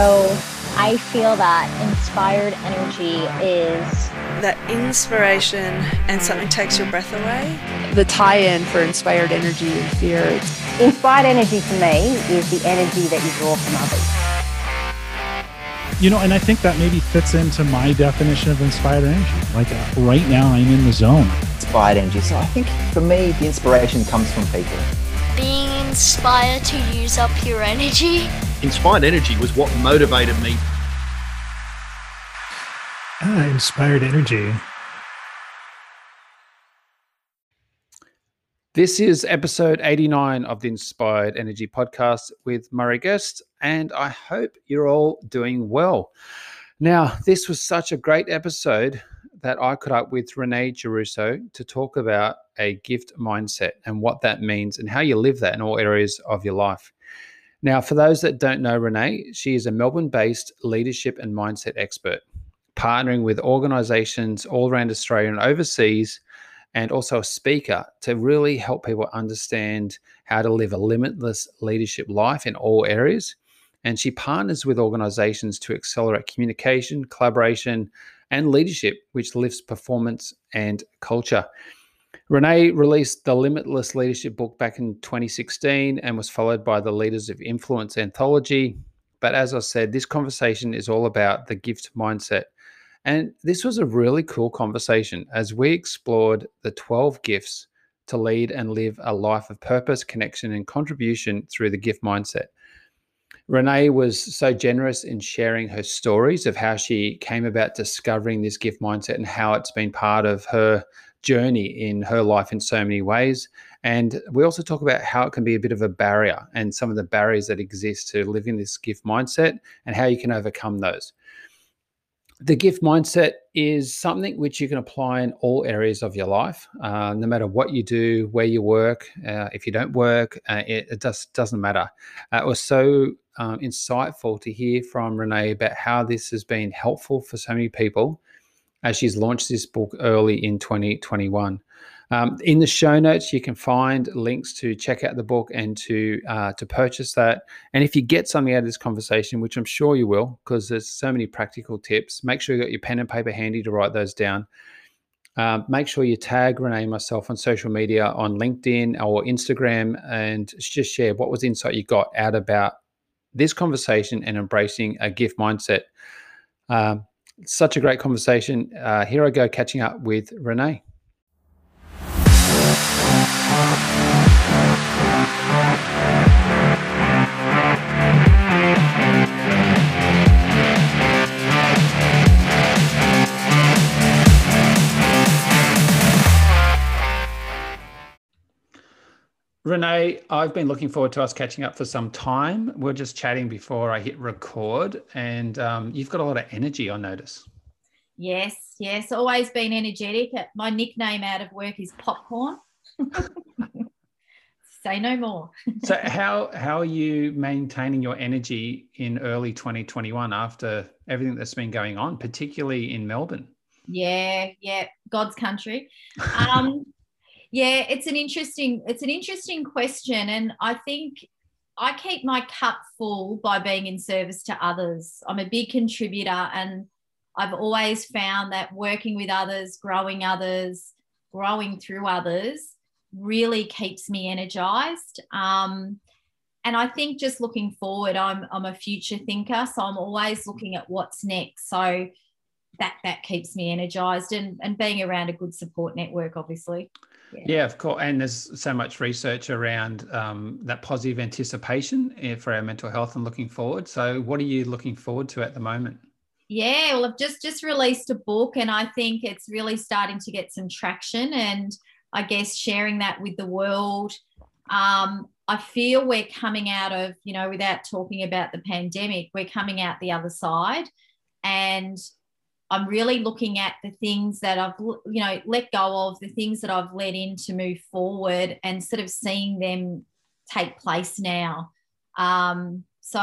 So I feel that inspired energy is that inspiration and something takes your breath away. The tie in for inspired energy and fear. Inspired energy for me is the energy that you draw from others. You know, and I think that maybe fits into my definition of inspired energy. Like uh, right now, I'm in the zone. Inspired energy. So I think for me, the inspiration comes from people. Being inspired to use up your energy. Inspired energy was what motivated me. Ah, inspired energy. This is episode 89 of the Inspired Energy podcast with Murray Guest, and I hope you're all doing well. Now, this was such a great episode that I caught up with Renee Giarrusso to talk about a gift mindset and what that means and how you live that in all areas of your life. Now, for those that don't know Renee, she is a Melbourne based leadership and mindset expert, partnering with organizations all around Australia and overseas, and also a speaker to really help people understand how to live a limitless leadership life in all areas. And she partners with organizations to accelerate communication, collaboration, and leadership, which lifts performance and culture. Renee released the Limitless Leadership book back in 2016 and was followed by the Leaders of Influence anthology. But as I said, this conversation is all about the gift mindset. And this was a really cool conversation as we explored the 12 gifts to lead and live a life of purpose, connection, and contribution through the gift mindset. Renee was so generous in sharing her stories of how she came about discovering this gift mindset and how it's been part of her journey in her life in so many ways. And we also talk about how it can be a bit of a barrier and some of the barriers that exist to living this gift mindset and how you can overcome those. The gift mindset is something which you can apply in all areas of your life, uh, no matter what you do, where you work. Uh, if you don't work, uh, it, it just doesn't matter. Uh, it was so um, insightful to hear from Renee about how this has been helpful for so many people as she's launched this book early in 2021. Um, in the show notes, you can find links to check out the book and to uh, to purchase that. And if you get something out of this conversation, which I'm sure you will, because there's so many practical tips, make sure you got your pen and paper handy to write those down. Um, make sure you tag Renee and myself on social media on LinkedIn or Instagram and just share what was insight you got out about this conversation and embracing a gift mindset. Um, such a great conversation. Uh, here I go catching up with Renee. Renee, I've been looking forward to us catching up for some time. We are just chatting before I hit record, and um, you've got a lot of energy, I notice. Yes, yes, always been energetic. My nickname out of work is Popcorn. Say no more. so, how how are you maintaining your energy in early 2021 after everything that's been going on, particularly in Melbourne? Yeah, yeah, God's country. Um, yeah, it's an interesting it's an interesting question, and I think I keep my cup full by being in service to others. I'm a big contributor, and I've always found that working with others, growing others, growing through others really keeps me energized. Um, and I think just looking forward, I'm, I'm a future thinker. So I'm always looking at what's next. So that, that keeps me energized and, and being around a good support network, obviously. Yeah. yeah, of course. And there's so much research around um, that positive anticipation eh, for our mental health and looking forward. So, what are you looking forward to at the moment? Yeah, well, I've just just released a book, and I think it's really starting to get some traction. And I guess sharing that with the world. Um, I feel we're coming out of, you know, without talking about the pandemic, we're coming out the other side, and I'm really looking at the things that I've, you know, let go of, the things that I've let in to move forward and sort of seeing them take place now. Um, so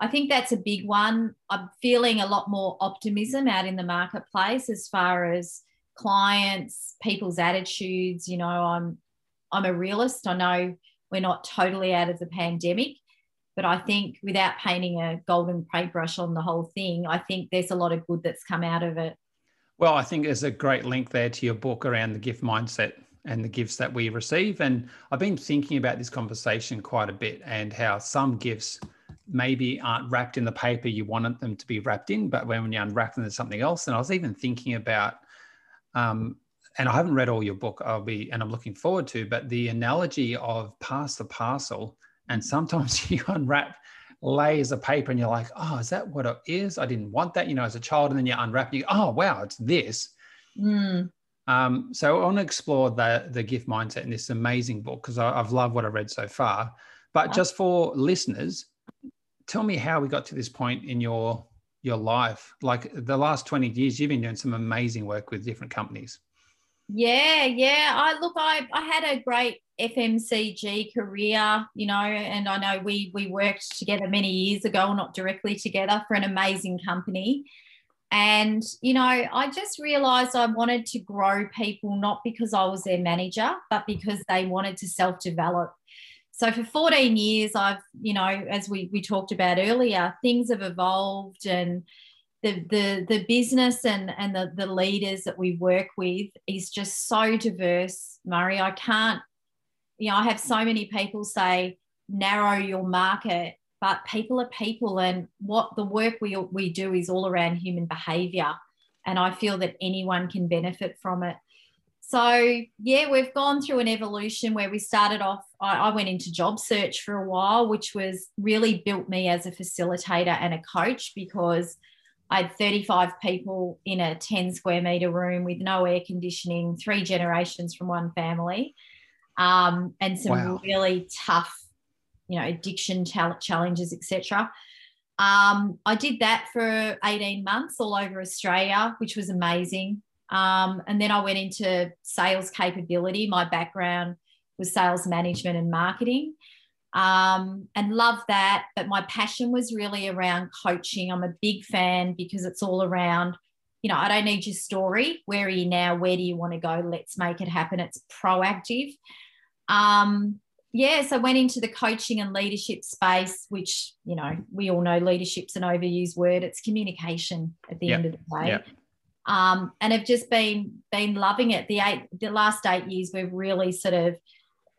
I think that's a big one. I'm feeling a lot more optimism out in the marketplace as far as clients, people's attitudes. You know, I'm I'm a realist. I know we're not totally out of the pandemic, But I think without painting a golden paintbrush on the whole thing, I think there's a lot of good that's come out of it. Well, I think there's a great link there to your book around the gift mindset and the gifts that we receive. And I've been thinking about this conversation quite a bit and how some gifts maybe aren't wrapped in the paper you wanted them to be wrapped in, but when you unwrap them, there's something else. And I was even thinking about, um, and I haven't read all your book, I'll be, and I'm looking forward to, but the analogy of pass the parcel. And sometimes you unwrap layers of paper and you're like, oh, is that what it is? I didn't want that, you know, as a child. And then you unwrap, you go, oh, wow, it's this. Mm. Um, so I want to explore the the gift mindset in this amazing book because I've loved what I've read so far. But just for listeners, tell me how we got to this point in your your life. Like the last 20 years, you've been doing some amazing work with different companies. Yeah, yeah. I look, I, I had a great FMCG career, you know, and I know we we worked together many years ago, not directly together, for an amazing company. And, you know, I just realized I wanted to grow people not because I was their manager, but because they wanted to self develop. So for 14 years, I've, you know, as we, we talked about earlier, things have evolved and the, the, the business and, and the, the leaders that we work with is just so diverse, Murray. I can't, you know, I have so many people say, narrow your market but people are people and what the work we, we do is all around human behavior and i feel that anyone can benefit from it. So yeah we've gone through an evolution where we started off I, I, went into job search for a while which was really built me as a facilitator and a coach because i had 35 people in a 10 square meter room with no air conditioning three generations from one family um, and some wow. really tough you know addiction challenges etc um, i did that for 18 months all over australia which was amazing. Um, and then i went into sales capability. My background was sales management and marketing. Um, and love that but my passion was really around coaching. I'm a big fan because it's all around you know i don't need your story. Where are you now? Where do you want to go? Let's make it happen. It's proactive um, yeah, so went into the coaching and leadership space, which you know we all know leadership's an overused word. It's communication at the yep. end of the day, yep. um, and have just been been loving it. The eight the last eight years, we've really sort of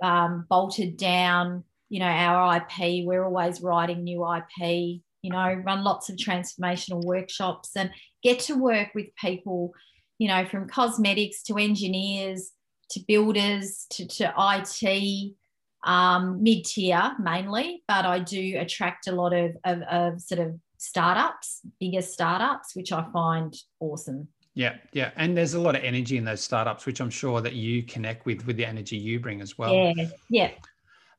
um, bolted down. You know our IP. We're always writing new IP. You know, run lots of transformational workshops and get to work with people. You know, from cosmetics to engineers to builders to, to IT um, mid tier mainly, but I do attract a lot of, of, of sort of startups, bigger startups, which I find awesome. Yeah, yeah, and there's a lot of energy in those startups, which I'm sure that you connect with with the energy you bring as well. Yeah, yeah.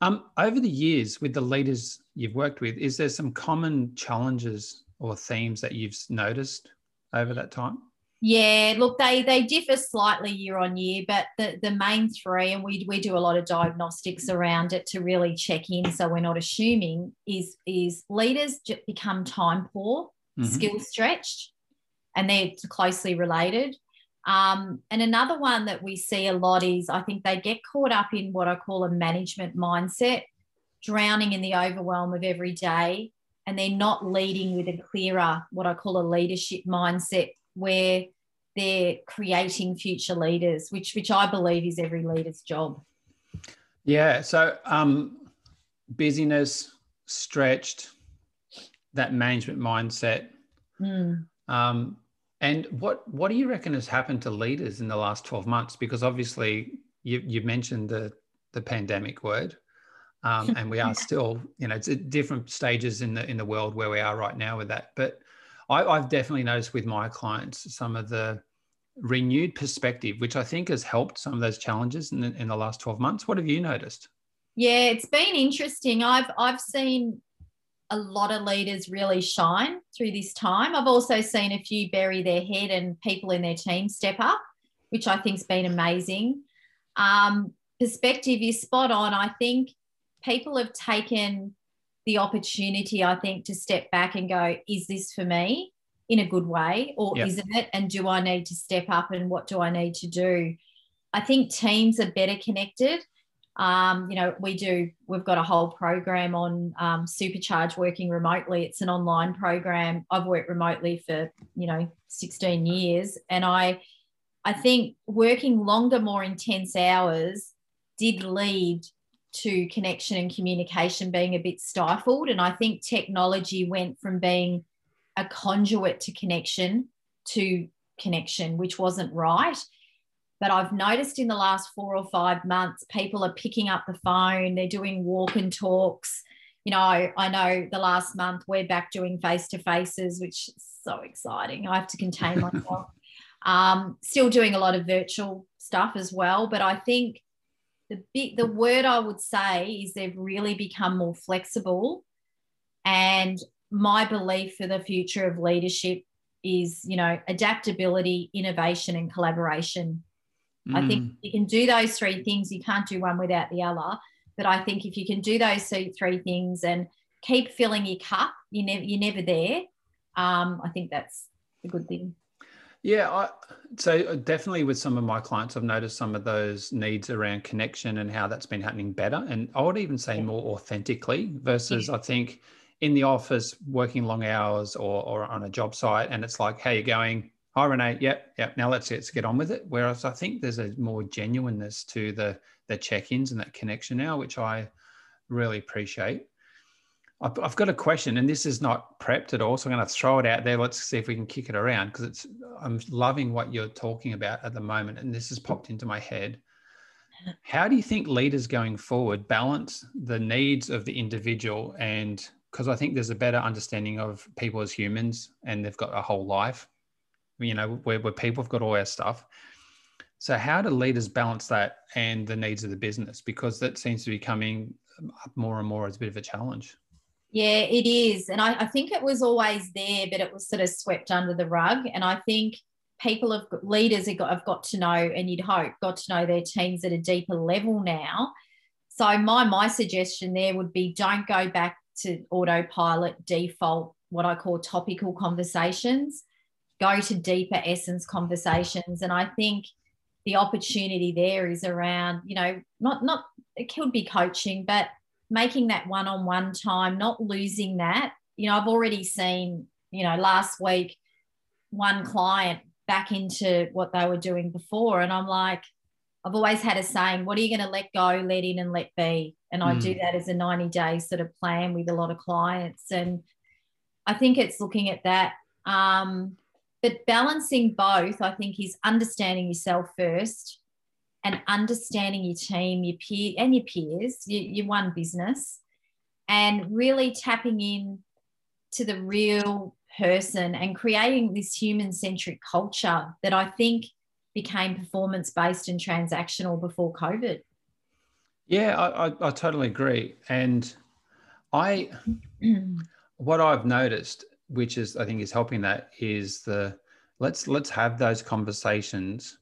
Um, over the years, with the leaders you've worked with, is there some common challenges or themes that you've noticed over that time? Yeah, look, they they differ slightly year on year, but the, the main three, and we, we do a lot of diagnostics around it to really check in, so we're not assuming is is leaders become time poor, mm-hmm. skill stretched, and they're closely related. Um, and another one that we see a lot is I think they get caught up in what I call a management mindset, drowning in the overwhelm of every day, and they're not leading with a clearer, what I call a leadership mindset where they're creating future leaders, which which I believe is every leader's job. Yeah. So um, busyness, stretched, that management mindset. Mm. Um, and what what do you reckon has happened to leaders in the last twelve months? Because obviously you you mentioned the the pandemic word. Um, and we are still, you know, it's at different stages in the in the world where we are right now with that. But I, have definitely noticed with my clients some of the renewed perspective, which I think has helped some of those challenges in the, in the last 12 months. What have you noticed? Yeah, it's been interesting. I've I've seen a lot of leaders really shine through this time. I've also seen a few bury their head and people in their team step up, which I think's been amazing. Um, perspective is spot on. I think people have taken the opportunity, I think, to step back and go, is this for me in a good way or yep. isn't it? And do I need to step up and what do I need to do? I think teams are better connected. Um, you know, we do, we've got a whole program on um, Supercharge working remotely. It's an online program. I've worked remotely for, you know, 16 years. And I, I think working longer, more intense hours did lead to connection and communication being a bit stifled. And I think technology went from being a conduit to connection to connection, which wasn't right. But I've noticed in the last four or five months, people are picking up the phone, they're doing walk and talks. You know, I know the last month we're back doing face to faces, which is so exciting. I have to contain myself. um, still doing a lot of virtual stuff as well. But I think the big, the word I would say is they've really become more flexible. And my belief for the future of leadership is, you know, adaptability, innovation, and collaboration. Mm. I think you can do those three things. You can't do one without the other. But I think if you can do those three things and keep filling your cup, you never you're never there. Um, I think that's a good thing. Yeah, I, so uh, definitely with some of my clients, I've noticed some of those needs around connection and how that's been happening better, and I would even say more authentically versus yeah. I think in the office working long hours or, or on a job site, and it's like, how you going? Hi, Renee. Yep, yep. Now let's, let's get on with it. Whereas I think there's a more genuineness to the the check-ins and that connection now, which I really appreciate. I've, got a question, and this is not prepped at all, so I'm going to throw it out there. Let's see if we can kick it around because it's. I'm loving what you're talking about at the moment, and this has popped into my head. How do you think leaders going forward balance the needs of the individual and because I think there's a better understanding of people as humans and they've got a whole life you know, where, where people have got all our stuff. So, how do leaders balance that and the needs of the business? Because that seems to be coming up more and more as a bit of a challenge. Yeah, it is. And I, I think it was always there, but it was sort of swept under the rug. And I think people have leaders have got, have got to know, and you'd hope, got to know their teams at a deeper level now. So my my suggestion there would be don't go back to autopilot default, what I call topical conversations go to deeper essence conversations. And I think the opportunity there is around, you know, not not it could be coaching, but making that one-on-one time, not losing that. You know, I've already seen, you know, last week one client back into what they were doing before. And I'm like, I've always had a saying, what are you going to let go, let in, and let be? And I mm. do that as a 90 day sort of plan with a lot of clients. And I think it's looking at that. Um, but balancing both, I think, is understanding yourself first and understanding your team, your peer, and your peers, your, your one business, and really tapping in to the real person and creating this human centric culture that I think became performance based and transactional before COVID. Yeah, I, I, I totally agree. And I, what I've noticed which is I think is helping that is the let's let's have those conversations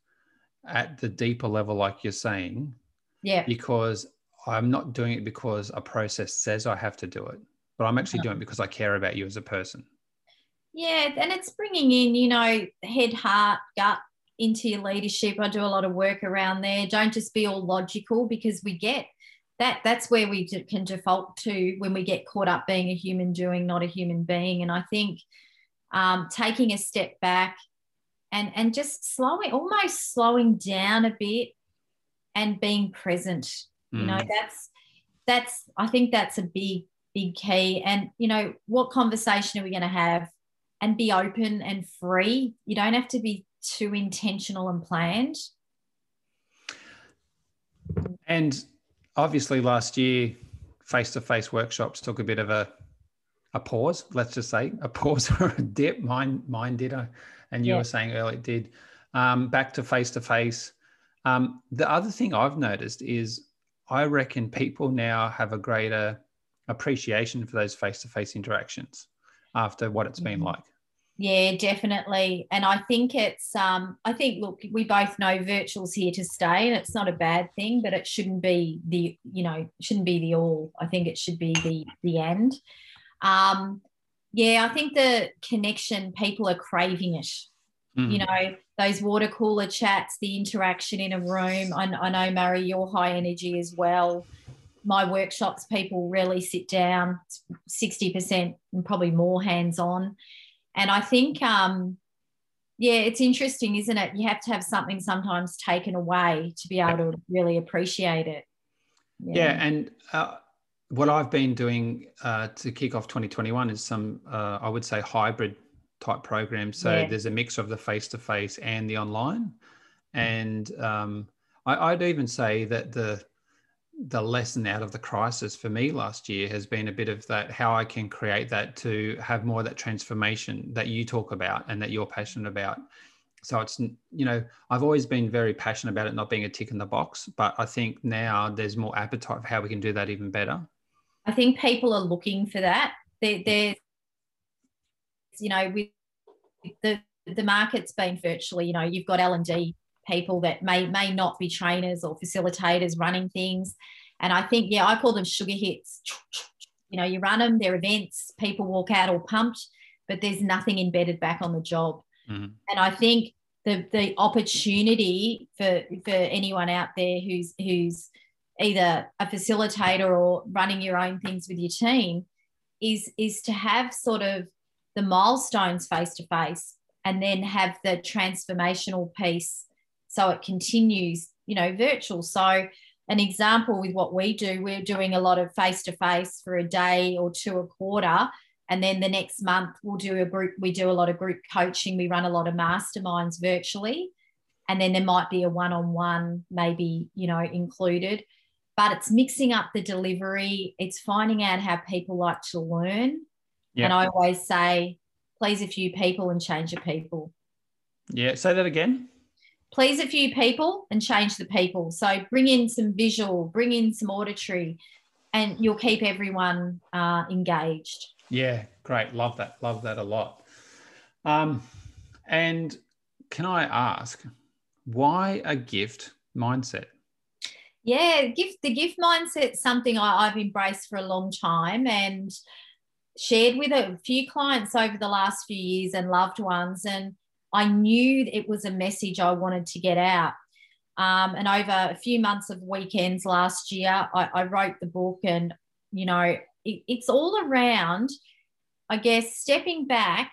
at the deeper level, like you're saying. Yeah. Because I'm not doing it because a process says I have to do it, but I'm actually doing it because I care about you as a person. Yeah, and it's bringing in, you know, head, heart, gut into your leadership. I do a lot of work around there. Don't just be all logical because we get that that's where we can default to when we get caught up being a human doing not a human being and i think um, taking a step back and and just slowing almost slowing down a bit and being present. Mm. you know mm. that's that's i think that's a big big key. And you know what conversation are we going to have? And be open and free. You don't have to be too intentional and planned. And obviously last year face-to-face workshops took a bit of a a pause let's just say a pause or a dip. Mine mine did I, and you yeah. were saying earlier it did um, back to face-to-face um, the other thing i've noticed is i reckon people now have a greater appreciation for those face-to-face interactions after what it's been mm-hmm. like yeah, definitely. And I think it's um I think look, we both know virtual's here to stay and it's not a bad thing, but it shouldn't be the, you know, shouldn't be the all. I think it should be the the end. Um yeah, I think the connection people are craving it. Mm. You know, those water cooler chats, the interaction in a room. I, I know, Murray, you're high energy as well. My workshops, people really sit down, 60% and probably more hands on. And I think, um, yeah, it's interesting, isn't it? You have to have something sometimes taken away to be able to really appreciate it. Yeah, yeah and uh, what I've been doing uh, to kick off 2021 is some, uh, I would say, hybrid type programs. So yeah. there's a mix of the face to face and the online. And um, I, would even say that the the lesson out of the crisis for me last year has been a bit of that how I can create that to have more of that transformation that you talk about and that you're passionate about. So it's you know I've always been very passionate about it not being a tick in the box, but I think now there's more appetite for how we can do that even better. I think people are looking for that. There, there's, you know, with the the market's been virtually, you know, you've got L and D people that may may not be trainers or facilitators running things, and I think, yeah, I call them sugar hits. You know, you run them, they're events, people walk out all pumped, but there's nothing embedded back on the job. Mm-hmm. And I think the the opportunity for for anyone out there who's who's either a facilitator or running your own things with your team is is to have sort of the milestones face to face and then have the transformational piece so it continues you know virtual. So an example with what we do we're doing a lot of face to face for a day or two a quarter and then the next month we'll do a group we do a lot of group coaching we run a lot of masterminds virtually and then there might be a one-on-one maybe you know included but it's mixing up the delivery. It's finding out how people like to learn. Yeah. And I always say, please a few people and change your people. Yeah, say that again. Please a few people and change the people. So bring in some visual, bring in some auditory, and you'll keep everyone uh, engaged. Yeah, great. Love that. Love that a lot. Um, and can I ask, why a gift mindset? Yeah, gift the gift mindset's something I, I've embraced for a long time and shared with a few clients over the last few years and loved ones. And I knew it was a message I wanted to get out. Um, and over a few months of weekends last year, I, I wrote the book, and you know, it, it's all around, I guess, stepping back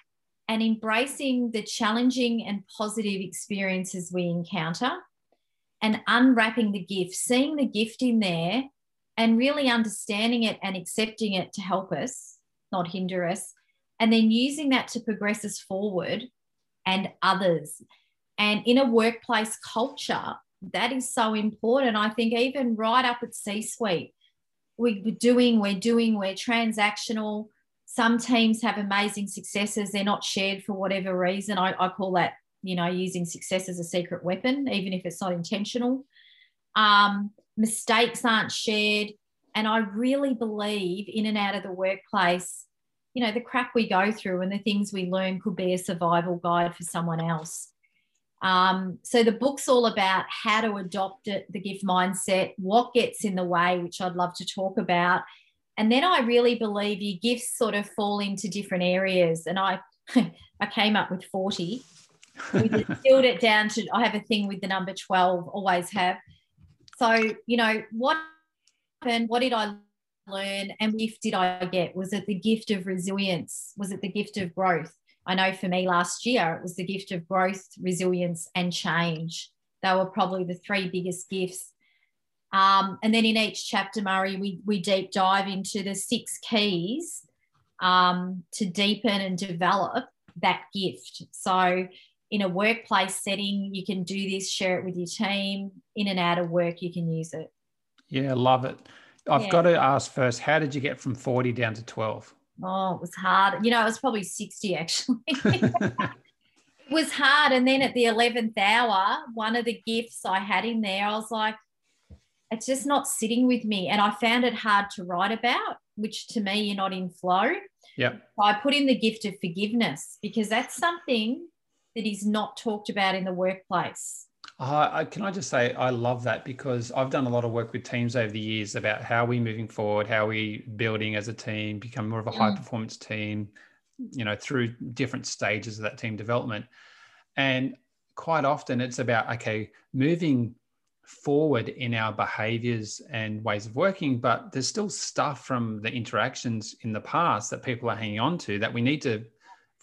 and embracing the challenging and positive experiences we encounter and unwrapping the gift, seeing the gift in there and really understanding it and accepting it to help us, not hinder us, and then using that to progress us forward and others. And in a workplace culture, that is so important. I think even right up at C suite, we're doing, we're doing, we're transactional. Some teams have amazing successes. They're not shared for whatever reason. I, I call that you know, using success as a secret weapon, even if it's not intentional. Um, mistakes aren't shared. And I really believe in and out of the workplace, you know, the crap we go through and the things we learn could be a survival guide for someone else. Um, so the book's all about how to adopt it, the gift mindset, what gets in the way, which I'd love to talk about. And then I really believe your gifts sort of fall into different areas. And I I came up with 40 we distilled it down to I have a thing with the number 12, always have. So, you know, what happened? What did I learn? And gift did I get? Was it the gift of resilience? Was it the gift of growth? I know for me last year, it was the gift of growth, resilience, and change. They were probably the three biggest gifts. Um, and then in each chapter, Murray, we, we deep dive into the six keys um, to deepen and develop that gift. So in a workplace setting, you can do this, share it with your team. In and out of work, you can use it. Yeah, love it. I've yeah. got to ask first, how did you get from 40 down to 12? Oh, it was hard. You know, it was probably 60 actually. it was hard. And then at the 11th hour, one of the gifts I had in there, I was like, it's just not sitting with me. And I found it hard to write about, which to me, you're not in flow. Yeah. I put in the gift of forgiveness because that's something that is not talked about in the workplace? Uh, I, can I just say I love that because I've done a lot of work with teams over the years about how we're moving forward, how we're building as a team, become more of a mm. high performance team, you know, through different stages of that team development. And quite often it's about okay moving forward in our behaviors and ways of working but there's still stuff from the interactions in the past that people are hanging on to that we need to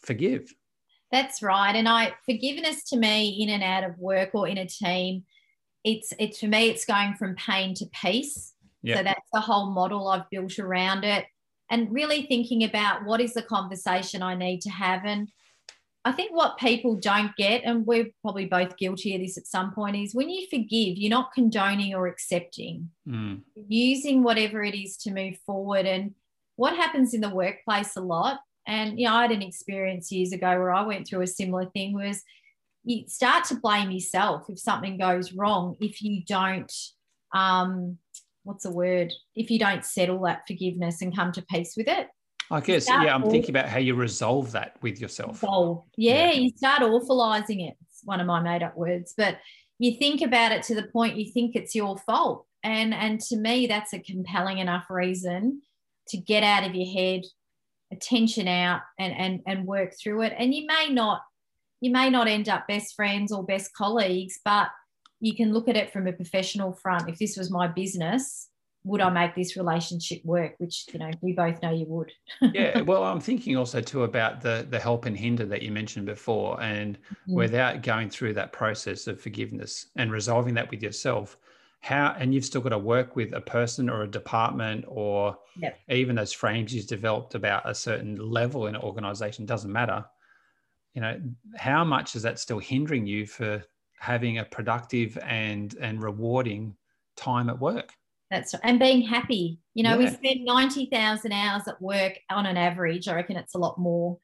forgive that's right and i forgiveness to me in and out of work or in a team it's it's for me it's going from pain to peace Yeah. so that's the whole model i've built around it and really thinking about what is the conversation i need to have and I think what people don't get, and we're probably both guilty of this at some point, is when you forgive, you're not condoning or accepting, Mm. using whatever it is to move forward. And what happens in the workplace a lot, and you know, I had an experience years ago where I went through a similar thing, was you start to blame yourself if something goes wrong if you don't um what's the word if you don't settle that forgiveness and come to peace with it I guess, yeah, I'm all- thinking about how you resolve that with yourself. Solve. Yeah, Yeah. you start awfulizing it. It's one of my made up words, but you think about it to the point you think it's your fault. And and to me, that's a compelling enough reason to get out of your head, attention out, and and and work through it. And you may not, you may not end up best friends or best colleagues, but you can look at it from a professional front. If this was my business, would I make this relationship work? Which you know we both know you would. yeah, well, I'm thinking also too about the the help and hinder that you mentioned before, and Mm. without going through that process of forgiveness and resolving that with yourself, how and you've still got to work with a person or a department or Yep. even those frames you've developed about a certain level in an organization doesn't matter. You know, how much is that still hindering you for having a productive and and rewarding time at work? That's and being happy. You know, we Yeah. spend 90,000 hours at work on an average. I reckon it's a lot more.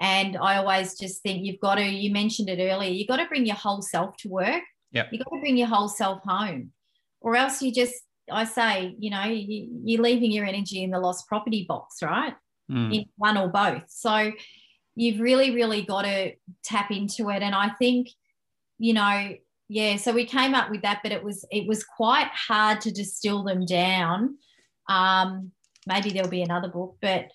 And I always just think you've got to, you mentioned it earlier, you've got to bring your whole self to work. yeah You've got to bring your whole self home. Or else you just, I say, you know, you, you're leaving your energy in the lost property box, right? Mm. in one or both. So you've really, really got to tap into it. And I think, you know, yeah, so we came up with that, but it was it was quite hard to distill them down. Um, maybe there'll be another book, but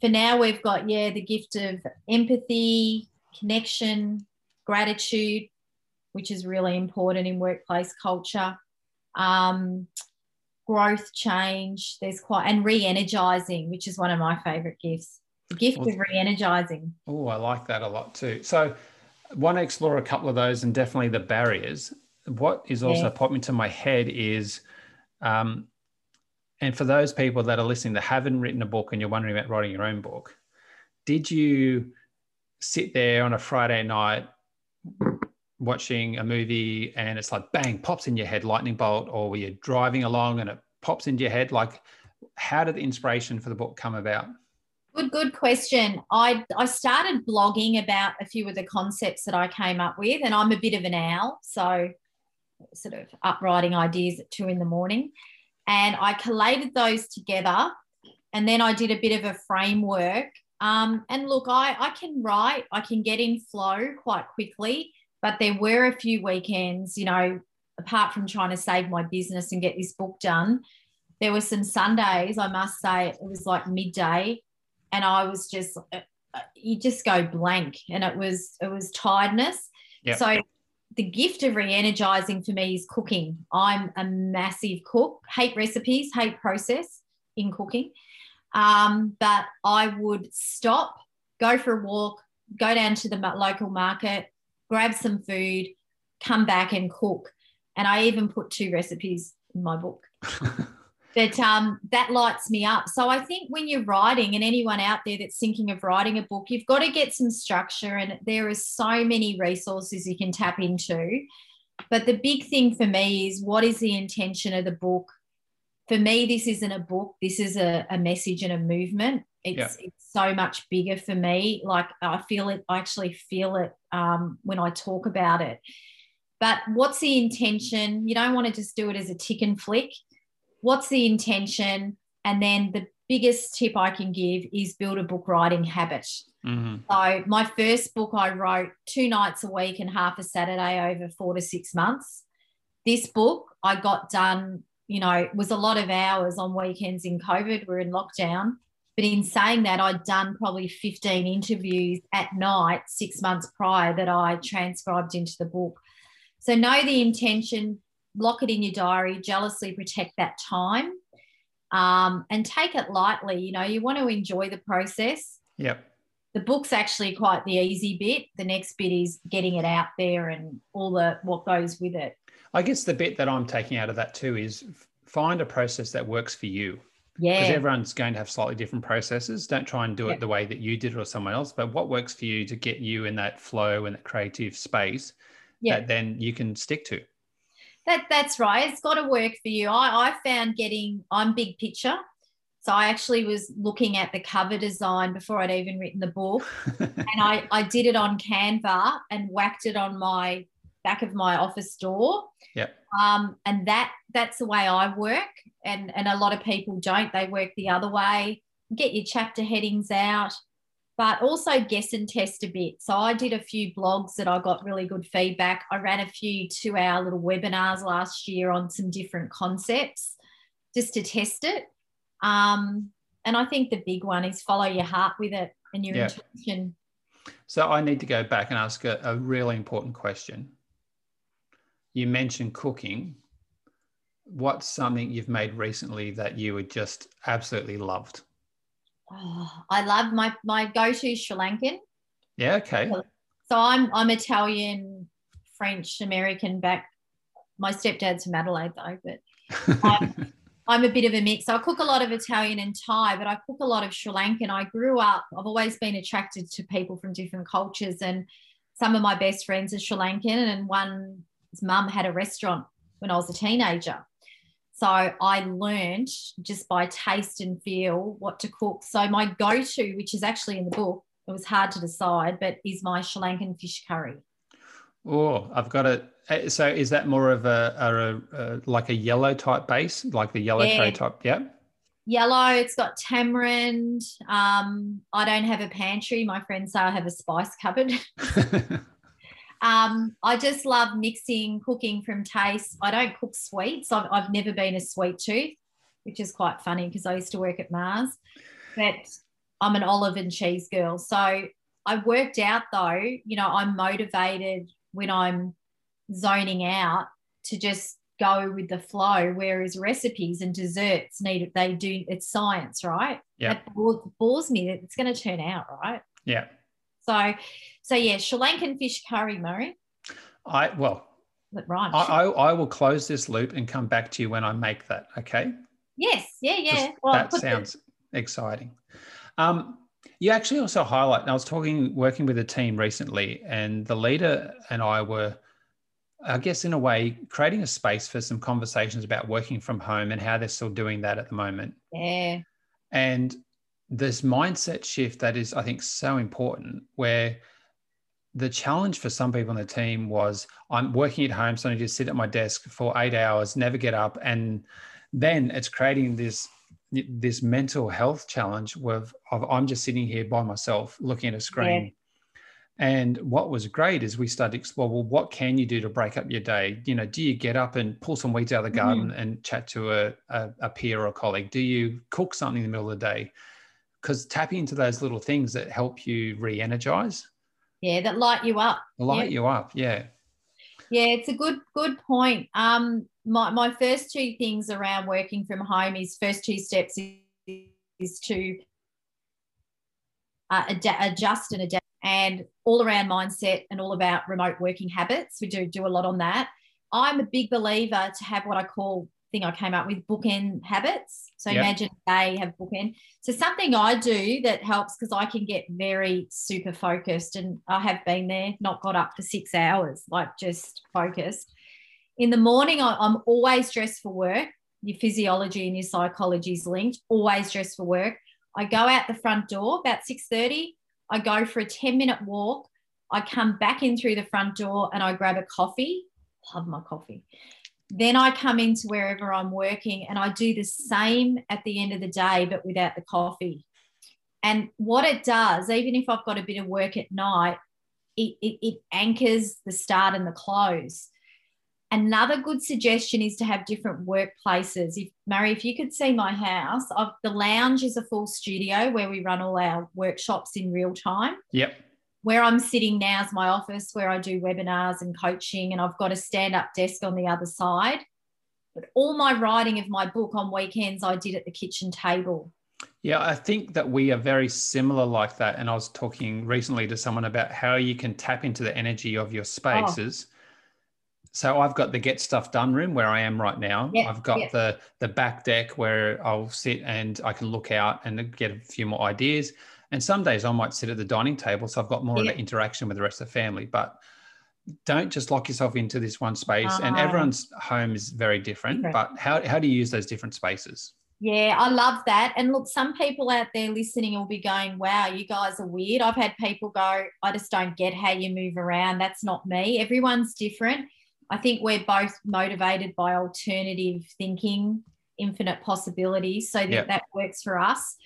for now we've got, yeah, the gift of empathy, connection, gratitude, which is really important in workplace culture. Um, growth change there's quite and re-energizing which is one of my favorite gifts the gift Well- of re-energizing Oh, I like that a lot too. So, want to explore a couple of those and definitely the barriers. What is also Yeah. popping to my head is, um, and for those people that are listening that haven't written a book and you're wondering about writing your own book, did you sit there on a Friday night watching a movie and it's like bang pops in your head lightning bolt or were you driving along and it pops into your head? Like how did the inspiration for the book come about? Good good question. I i started blogging about a few of the concepts that i came up with and i'm a bit of an owl so sort of up writing ideas at two in the morning. And i collated those together and then i did a bit of a framework. Um, and look i i can write i can get in flow quite quickly but there were a few weekends you know apart from trying to save my business and get this book done there were some sundays i must say it was like midday and I was just uh, uh, you just go blank and it was it was tiredness. Yep. So the gift of re-energizing for me is cooking. I'm a massive cook, hate recipes, hate process in cooking. Um, but I would stop, go for a walk, go down to the local market, grab some food, come back and cook. And I even put two recipes in my book but um, that lights me up. So I think when you're writing, and anyone out there that's thinking of writing a book, you've got to get some structure, and there is so many resources you can tap into. But the big thing for me is what is the intention of the book? For me, this isn't a book. This is a, a message and a movement. It's, Yeah. it's so much bigger for me. Like I feel it. I actually feel it um, when I talk about it. But what's the intention? You don't want to just do it as a tick and flick what's the intention and then the biggest tip i can give is build a book writing habit Mhm. so my first book i wrote two nights a week and half a saturday over four to six months this book i got done you know was a lot of hours on weekends in covid we're in lockdown But in saying that, I'd done probably 15 interviews at night six months prior that I transcribed into the book. So know the intention, lock it in your diary, jealously protect that time, um, and take it lightly. You know, you want to enjoy the process. Yep. The book's actually quite the easy bit. The next bit is getting it out there and all the what goes with it. I guess the bit that I'm taking out of that too is find a process that works for you. Yeah. Because everyone's going to have slightly different processes. Don't try and do Yeah. it the way that you did it or someone else, but what works for you to get you in that flow and that creative space Yeah. that then you can stick to. That that's right. It's got to work for you. I, I found getting I'm big picture. So I actually was looking at the cover design before I'd even written the book. and I, I did it on Canva and whacked it on my back of my office door. Yep. Um, and that that's the way I work. And and a lot of people don't. They work the other way. Get your chapter headings out, but also guess and test a bit. So I did a few blogs that I got really good feedback. I ran a few two-hour little webinars last year on some different concepts just to test it. Um, and I think the big one is follow your heart with it and your Yeah. intuition. So I need to go back and ask a, a really important question. You mentioned cooking. What's something you've made recently that you would just absolutely loved? Oh, I love my my go-to Sri Lankan. Yeah, okay. So I'm I'm Italian, French, American back. My stepdad's from Adelaide though, but I'm, I'm a bit of a mix. I cook a lot of Italian and Thai, but I cook a lot of Sri Lankan. I grew up. I've always been attracted to people from different cultures, and some of my best friends are Sri Lankan, and one's mum had a restaurant when I was a teenager. So I learned just by taste and feel what to cook. So my go-to, which is actually in the book, it was hard to decide, but is my Sri Lankan fish curry. Oh, I've got it. So is that more of a, a, a like a yellow type base, like the yellow Yeah. tray type? Yeah. Yellow, it's got tamarind. Um, I don't have a pantry. My friends say I have a spice cupboard. Um, I just love mixing cooking from taste. I don't cook sweets. I've, I've never been a sweet tooth, which is quite funny because I used to work at Mars. But I'm an olive and cheese girl. So I worked out though, you know, I'm motivated when I'm zoning out to just go with the flow. Whereas recipes and desserts need it, they do it's science, right? Yeah. That bores, bores me. It's going to turn out right. yeah. So, so yeah, Sri Lankan fish curry, Murray. I well, That rhymes. I, I I will close this loop and come back to you when I make that. Okay. yes, yeah, yeah. Well, that the- sounds exciting. Um, you actually also highlight, and I was talking, working with a team recently, and the leader and I were, I guess, in a way, creating a space for some conversations about working from home and how they're still doing that at the moment. yeah, And this mindset shift that is, I think, so important, where the challenge for some people on the team was I'm working at home, so I just sit at my desk for eight hours, never get up. And then it's creating this this mental health challenge with of I'm just sitting here by myself looking at a screen. And what was great is we started to explore, well, what can you do to break up your day? You know, do you get up and pull some weeds out of the garden mm-hmm. and chat to a, a, a peer or a colleague? Do you cook something in the middle of the day? Because tapping into those little things that help you re-energize, yeah, that light you up. light Yeah. you up. Yeah. Yeah, it's a good good point. Um, my my first two things around working from home is first two steps is, is to uh, ad- adjust and adapt, and all around mindset and all about remote working habits. We do do a lot on that. I'm a big believer to have what I call thing I came up with bookend habits. So Yeah. imagine they have bookend. So something I do that helps because I can get very super focused, and I have been there, not got up for six hours, like just focused. In the morning, I, I'm always dressed for work. Your physiology and your psychology is linked. Always dressed for work. I go out the front door about six thirty. I go for a ten minute walk. I come back in through the front door and I grab a coffee. Love my coffee. Then I come into wherever I'm working and I do the same at the end of the day, but without the coffee. And what it does, even if I've got a bit of work at night, it, it, it anchors the start and the close. Another good suggestion is to have different workplaces. If Murray, if you could see my house, I've, the lounge is a full studio where we run all our workshops in real time. Yep. Where I'm sitting now is my office where I do webinars and coaching, and I've got a stand up desk on the other side. But all my writing of my book on weekends I did at the kitchen table. Yeah, I think that we are very similar like that. And I was talking recently to someone about how you can tap into the energy of your oh. spaces. Oh. So I've got the get stuff done room where I am right now. Yep, I've got yep. the the back deck where I'll sit and I can look out and get a few more ideas. And some days I might sit at the dining table, so I've got more yep. of an interaction with the rest of the family. But don't just lock yourself into this one space. And everyone's home is very different. different. But how how do you use those different spaces? Yeah, I love that. And look, some people out there listening will be going, wow, you guys are weird. I've had people go, I just don't get how you move around. That's not me. Everyone's different. I think we're both motivated by alternative thinking, infinite possibilities. So that, yep. that works for us.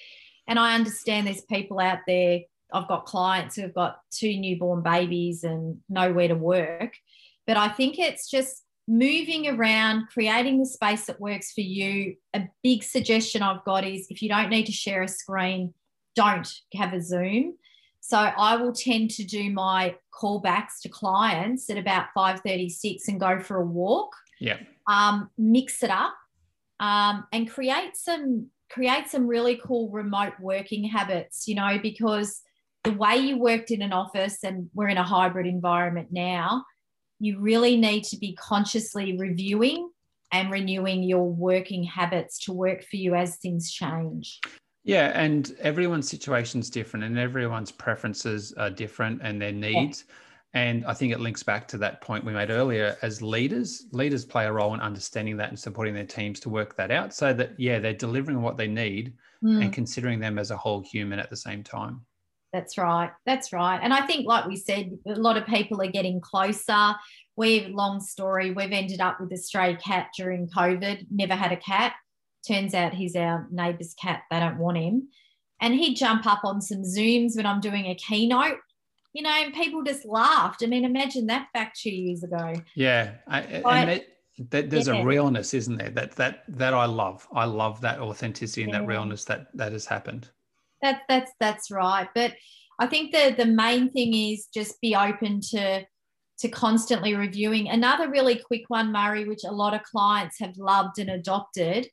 And I understand there's people out there. I've got clients who've got two newborn babies and nowhere to work. But I think it's just moving around, creating the space that works for you. A big suggestion I've got is if you don't need to share a screen, don't have a Zoom. So I will tend to do my callbacks to clients at about 5:36 and go for a walk. Yeah. Um, mix it up um, and create some create some really cool remote working habits, you know, because the way you worked in an office and we're in a hybrid environment now, you really need to be consciously reviewing and renewing your working habits to work for you as things change. Yeah, and everyone's situation is different and everyone's preferences are different and their needs. Yeah. And I think it links back to that point we made earlier as leaders. Leaders play a role in understanding that and supporting their teams to work that out so that, yeah, they're delivering what they need mm. and considering them as a whole human at the same time. That's right. That's right. And I think, like we said, a lot of people are getting closer. We've, long story, we've ended up with a stray cat during COVID, never had a cat. Turns out he's our neighbour's cat. They don't want him. And he'd jump up on some Zooms when I'm doing a keynote, you know, and people just laughed. I mean, imagine that back two years ago. Yeah. I, and it, that, there's yeah. a realness, isn't there? That that that I love. I love that authenticity and yeah. that realness that that has happened. That, that's that's right. But I think the the main thing is just be open to to constantly reviewing. Another really quick one, Murray, which a lot of clients have loved and adopted,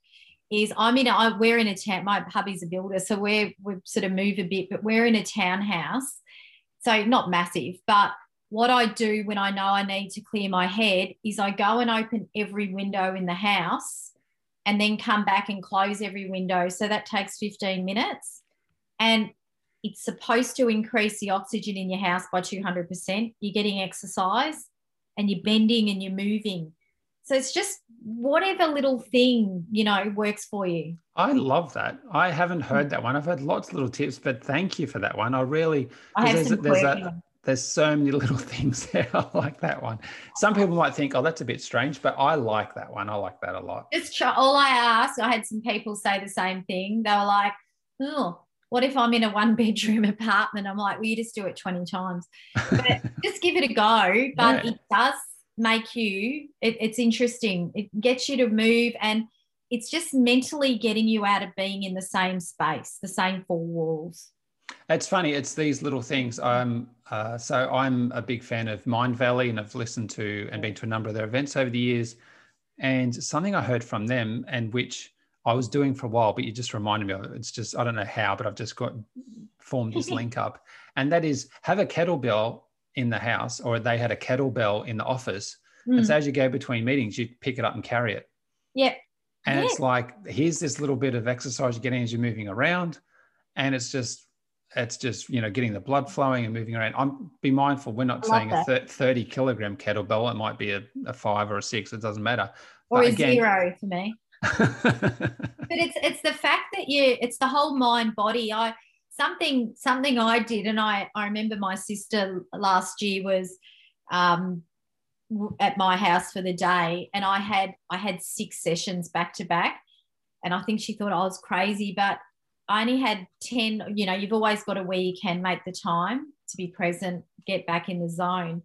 is I'm in. A, we're in a town. My hubby's a builder, so we're we sort of move a bit, but we're in a townhouse, so not massive. But what I do when I know I need to clear my head is I go and open every window in the house, and then come back and close every window. So that takes 15 minutes and it's supposed to increase the oxygen in your house by 200%. You're getting exercise and you're bending and you're moving. So it's just whatever little thing, you know, works for you. I love that. I haven't heard that one. I've had lots of little tips, but thank you for that one. I really, I have there's, some there's, a, there's so many little things there. I like that one. Some people might think, oh, that's a bit strange, but I like that one. I like that a lot. Just try, all I ask, I had some people say the same thing. They were like, oh, what if I'm in a one bedroom apartment? I'm like, well, you just do it 20 times. But just give it a go. But yeah. it does make you, it, it's interesting. It gets you to move and it's just mentally getting you out of being in the same space, the same four walls. It's funny. It's these little things. I'm uh, so I'm a big fan of Mindvalley and I've listened to and been to a number of their events over the years. And something I heard from them, and which I was doing for a while, but you just reminded me of it. It's just, I don't know how, but I've just got formed this link up. And that is have a kettlebell in the house, or they had a kettlebell in the office. Mm. And so as you go between meetings, you pick it up and carry it. Yep. And it's like, here's this little bit of exercise you're getting as you're moving around. And it's just, it's just, you know, getting the blood flowing and moving around. I'm be mindful. We're not saying that. a 30 kilogram kettlebell. It might be a, a, five or a six. It doesn't matter. Or but a again, zero for me. but it's it's the fact that you it's the whole mind body. I something something I did, and I I remember my sister last year was um, at my house for the day, and I had I had six sessions back to back, and I think she thought I was crazy, but I only had ten. You know, you've always got a where you can make the time to be present, get back in the zone.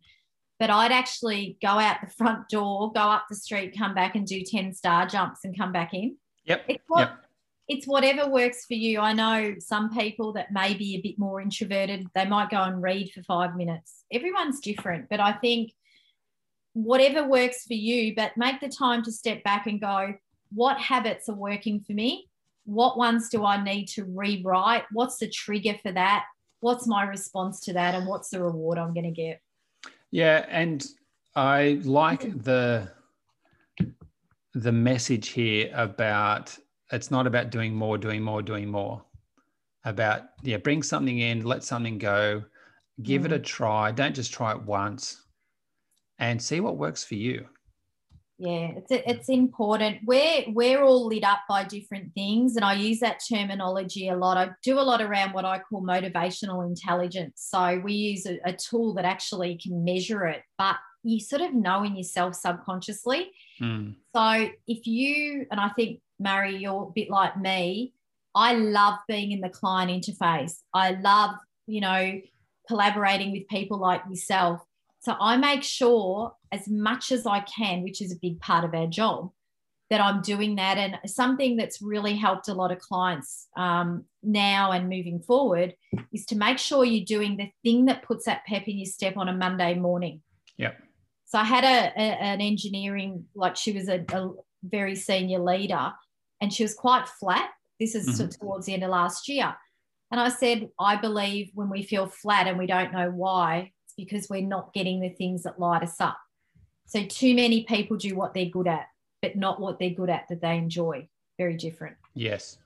but I'd actually go out the front door, go up the street, come back and do 10 star jumps and come back in. Yep. Yep. It's whatever works for you. I know some people that may be a bit more introverted, they might go and read for five minutes. Everyone's different, but I think whatever works for you, but make the time to step back and go, what habits are working for me? What ones do I need to rewrite? What's the trigger for that? What's my response to that? And what's the reward I'm going to get? Yeah, and I like the the message here about it's not about doing more, doing more, doing more. About yeah, bring something in, let something go, give it a try. Don't just try it once, and see what works for you. Yeah, it's it's important. We're we're all lit up by different things, and I use that terminology a lot. I do a lot around what I call motivational intelligence. So we use a, a tool that actually can measure it, but you sort of know in yourself subconsciously. Mm. So if you and I think Murray, you're a bit like me. I love being in the client interface. I love, you know, collaborating with people like yourself. So I make sure as much as I can, which is a big part of our job, that I'm doing that. And something that's really helped a lot of clients um, now and moving forward is to make sure you're doing the thing that puts that pep in your step on a Monday morning. Yep. So I had a, a an engineering, like she was a, a, very senior leader, and she was quite flat. This is Mhm. towards the end of last year. And I said, I believe when we feel flat and we don't know why, it's because we're not getting the things that light us up. So too many people do what they're good at, but not what they're good at that they enjoy. Very different. Yes.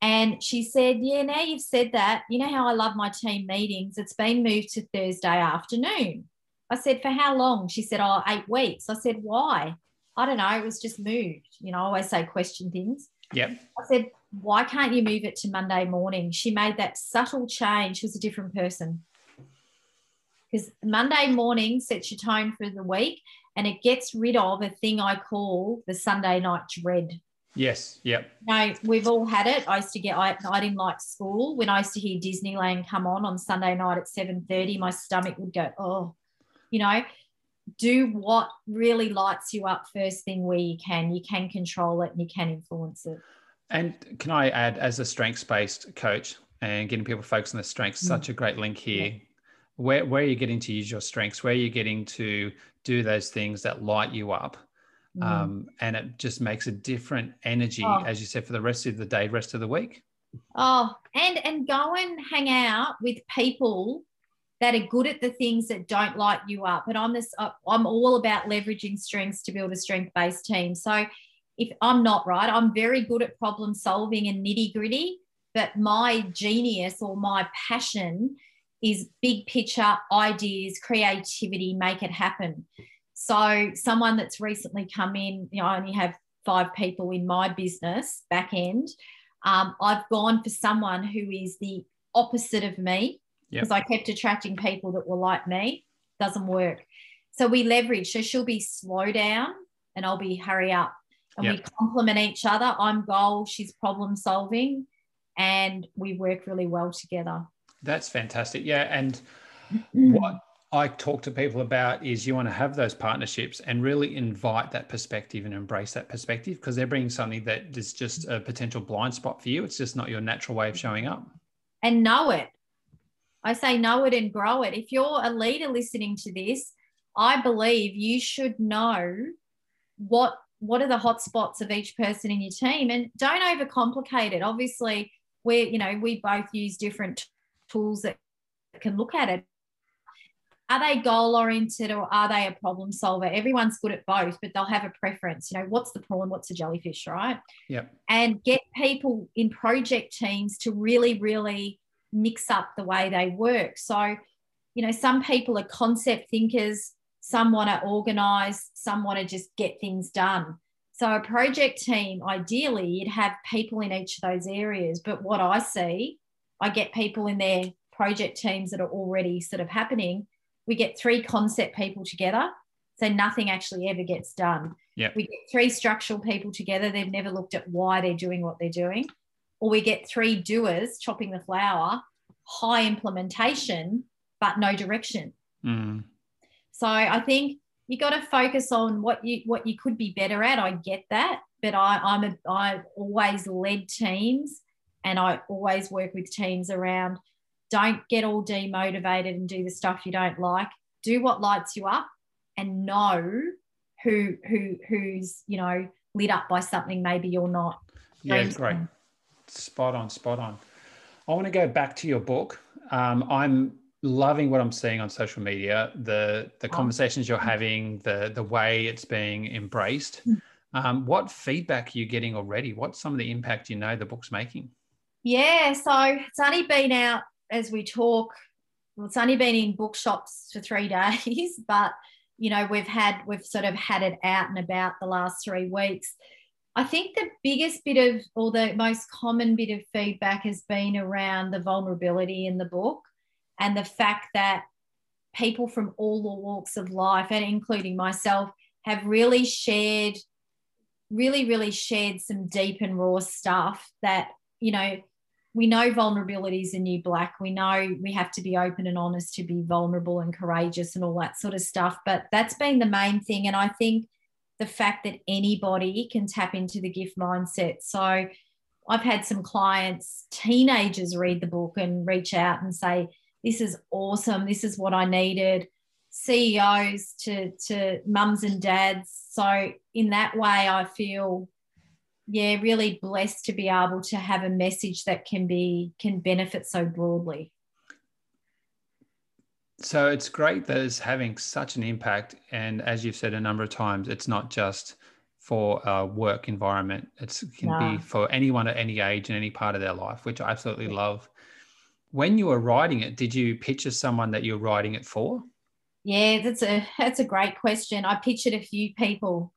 And she said, Yeah, now you've said that, you know how I love my team meetings? It's been moved to Thursday afternoon. I said, For how long? She said, Oh, eight weeks. I said, Why? I don't know. It was just moved. You know, I always say question things. Yep. I said, Why can't you move it to Monday morning? She made that subtle change. She was a different person. Because Monday morning sets your tone for the week and it gets rid of a thing I call the Sunday night dread. Yes. Yep. No, we've all had it. I used to get. I, I didn't like school when I used to hear Disneyland come on on Sunday night at seven thirty. My stomach would go, oh, you know. Do what really lights you up first thing where you can. You can control it and you can influence it. And can I add, as a strengths based coach and getting people focused on the strengths, Mm. such a great link here. Where, where are you getting to use your strengths? Where are you getting to do those things that light you up? Mm. Um, and it just makes a different energy, Oh. as you said, for the rest of the day, rest of the week. Oh, and and go and hang out with people that are good at the things that don't light you up. And I'm this. uh, I'm all about leveraging strengths to build a strength-based team. So if I'm not right, I'm very good at problem solving and nitty gritty. But my genius or my passion is big picture ideas, creativity, make it happen. So someone that's recently come in, you know, I only have five people in my business back end um, I've gone for someone who is the opposite of me Yep. because I kept attracting people that were like me. Doesn't work. So we leverage. So she'll be slow down and I'll be hurry up. And we complement each other. I'm goal, she's problem solving, and we work really well together. That's fantastic. Yeah. And what I talk to people about is you want to have those partnerships and really invite that perspective and embrace that perspective because they're bringing something that is just a potential blind spot for you. It's just not your natural way of showing up. and know it. I say know it and grow it. If you're a leader listening to this, I believe you should know what what are the hot spots of each person in your team and don't overcomplicate it. Obviously, we you know, we both use different tools that can look at it. Are they goal oriented or are they a problem solver? Everyone's good at both, but they'll have a preference. You know, what's the prawn, what's the jellyfish, right? Yep. and get people in project teams to really, really mix up the way they work. So, you know, some people are concept thinkers, some want to organize, some want to just get things done. So, a project team, ideally, you'd have people in each of those areas. But what I see, I get people in their project teams that are already sort of happening. We get three concept people together. So, nothing actually ever gets done Yep. we get three structural people together they've never looked at why they're doing what they're doing or we get three doers chopping the flower high implementation but no direction Mm. So I think you got to focus on what you what you could be better at. I get that, but I, I'm a I always led teams, and I always work with teams around. Don't get all demotivated and do the stuff you don't like. Do what lights you up, and know who who who's you know lit up by something maybe you're not. Yeah, great. come. Spot on, spot on. I want to go back to your book. Um, I'm loving what I'm seeing on social media, the the conversations you're having, the the way it's being embraced. Um, what feedback are you getting already? What's some of the impact you know the book's making? Yeah, so it's only been out as we talk. Well, it's only been in bookshops for three days, but you know we've had we've sort of had it out and about the last three weeks. I think the biggest bit of or the most common bit of feedback has been around the vulnerability in the book and the fact that people from all the walks of life and including myself have really shared really really shared some deep and raw stuff that you know we know vulnerability is a new black. We know we have to be open and honest to be vulnerable and courageous and all that sort of stuff. But that's been the main thing. And i think the fact that anybody can tap into the gift mindset. So i've had some clients teenagers read the book and reach out and say this is awesome. This is what i needed. Ceos to to mums and dads. So in that way i feel yeah really blessed to be able to have a message that can be can benefit so broadly So it's great that it's having such an impact. And as you've said a number of times, it's not just for a work environment. It can No. be for anyone at any age and any part of their life, which I absolutely love. When you were writing it, did you picture someone that you're writing it for? Yeah, that's a that's a great question. I pictured a few people.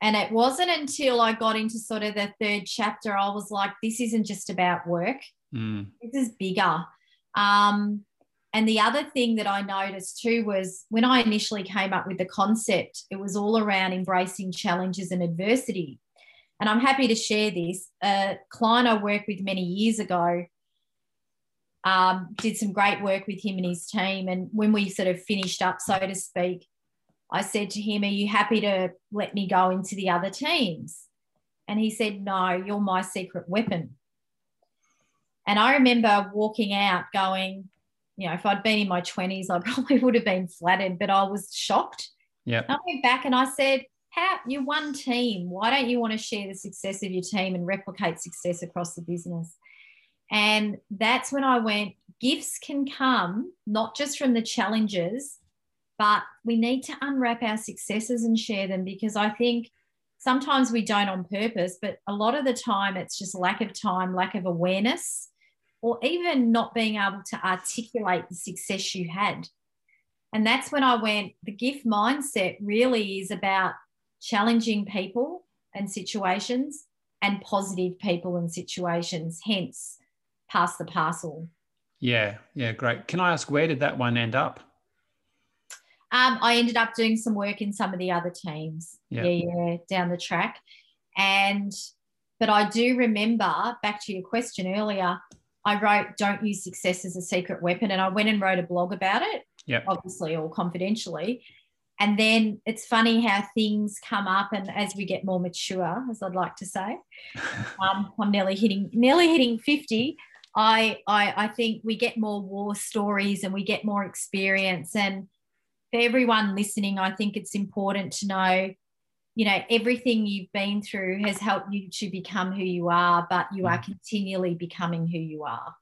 And it wasn't until I got into sort of the third chapter, I was like, this isn't just about work. Mm, This is bigger. Um, and the other thing that I noticed too was when I initially came up with the concept, it was all around embracing challenges and adversity. And I'm happy to share this. A client I worked with many years ago um, did some great work with him and his team. And when we sort of finished up, so to speak, I said to him, Are you happy to let me go into the other teams? And he said, No, you're my secret weapon. And I remember walking out going, you know, if I'd been in my 20s, I probably would have been flattered, but I was shocked. yeah. I went back and I said, How you're one team. Why don't you want to share the success of your team and replicate success across the business? And that's when I went, gifts can come not just from the challenges, but we need to unwrap our successes and share them because I think sometimes we don't on purpose, but a lot of the time it's just lack of time, lack of awareness, or even not being able to articulate the success you had. And that's when I went, the gift mindset really is about challenging people and situations and positive people and situations, hence pass the parcel. Yeah. Yeah. Great. Can I ask, where did that one end up? Um, I ended up doing some work in some of the other teams. Yeah. Yeah, yeah, down the track. And but I do remember back to your question earlier, I wrote Don't use success as a secret weapon. And I went and wrote a blog about it, Yep. obviously all confidentially. And then it's funny how things come up and as we get more mature, as I'd like to say, um, I'm nearly hitting nearly hitting 50. I, I I think we get more war stories and we get more experience. And for everyone listening, I think it's important to know, you know, everything you've been through has helped you to become who you are, but you are continually becoming who you are.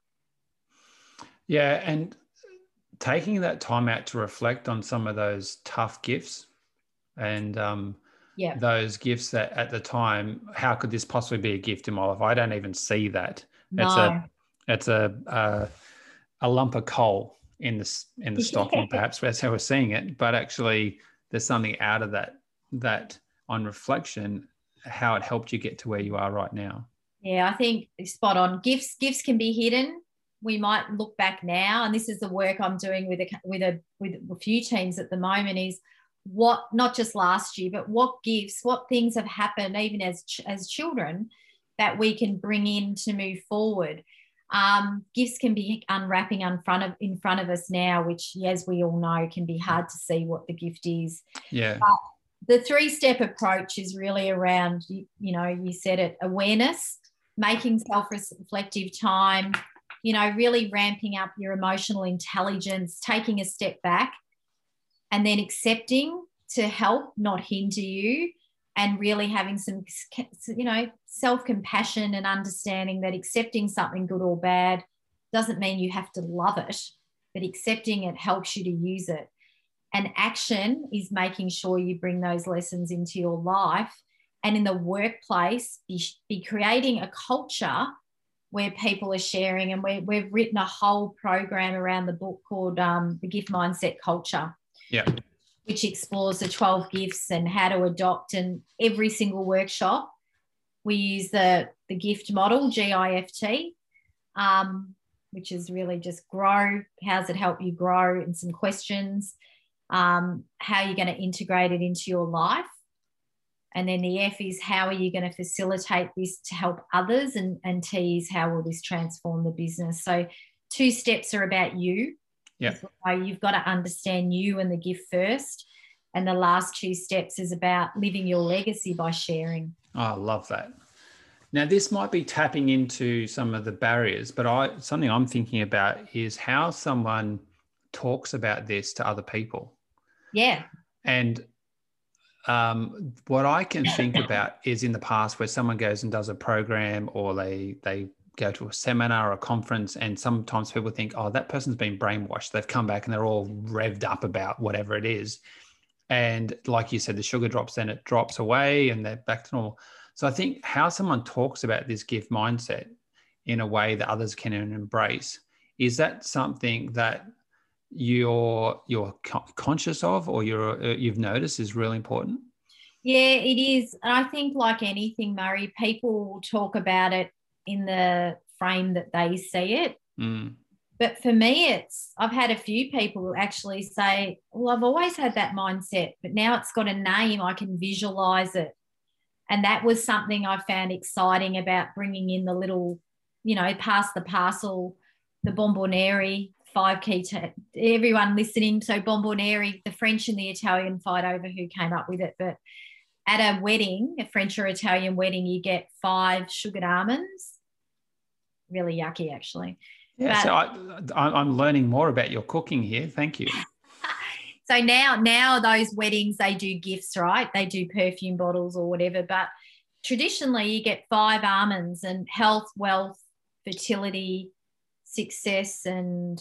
Yeah, and taking that time out to reflect on some of those tough gifts and um, Yeah. those gifts that at the time, how could this possibly be a gift in my life? I don't even see that. no. It's a it's a a, a lump of coal in the in the stocking, perhaps that's how we're seeing it. But actually, there's something out of that that on reflection, how it helped you get to where you are right now. Yeah, I think spot on. Gifts gifts can be hidden. We might look back now, and this is the work I'm doing with a with a with a few teams at the moment. Is what not just last year, but what gifts, what things have happened even as as children that we can bring in to move forward. Um, gifts can be unwrapping in front of in front of us now, which, as we all know, can be hard to see what the gift is. Yeah. But the three step approach is really around, you, you know, you said it, awareness, making self reflective time, you know, really ramping up your emotional intelligence, taking a step back, and then accepting to help, not hinder you, and really having some, you know, self compassion and understanding that accepting something good or bad doesn't mean you have to love it, but accepting it helps you to use it. And action is making sure you bring those lessons into your life. And in the workplace, be, be creating a culture where people are sharing. And we, we've written a whole program around the book called um, The Gift Mindset Culture. Yeah which explores the 12 gifts and how to adopt. And every single workshop, we use the, the gift model, GIFT, um, which is really just grow. How's it help you grow? And some questions. Um, how you're going to integrate it into your life. And then the F is how are you going to facilitate this to help others? And, and T is how will this transform the business? So, two steps are about you yeah. You've got to understand you and the gift first. And the last two steps is about living your legacy by sharing. Oh, I love that. Now, this might be tapping into some of the barriers, but I something I'm thinking about is how someone talks about this to other people. Yeah. And um, what I can think about is in the past where someone goes and does a program or they they go to a seminar or a conference and sometimes people think oh that person's been brainwashed. They've come back and they're all revved up about whatever it is. And like you said the sugar drops then it drops away and they're back to normal. So i think how someone talks about this gift mindset in a way that others can embrace is that something that you're you're conscious of or you're uh, you've noticed is really important yeah it is and i think like anything murray people talk about it in the frame that they see it mm. but for me it's i've had a few people actually say well i've always had that mindset but now it's got a name i can visualize it and that was something i found exciting about bringing in the little you know past the parcel the bomboniere. Five key. to everyone listening. So Bomboniere, the French and the Italian fight over who came up with it. But at a wedding, a French or Italian wedding, you get five sugared almonds. Really yucky, actually. Yeah, but, so I, am learning more about your cooking here. Thank you. so now, now those weddings they do gifts, right? They do perfume bottles or whatever. But traditionally, you get five almonds, and health, wealth, fertility, success, and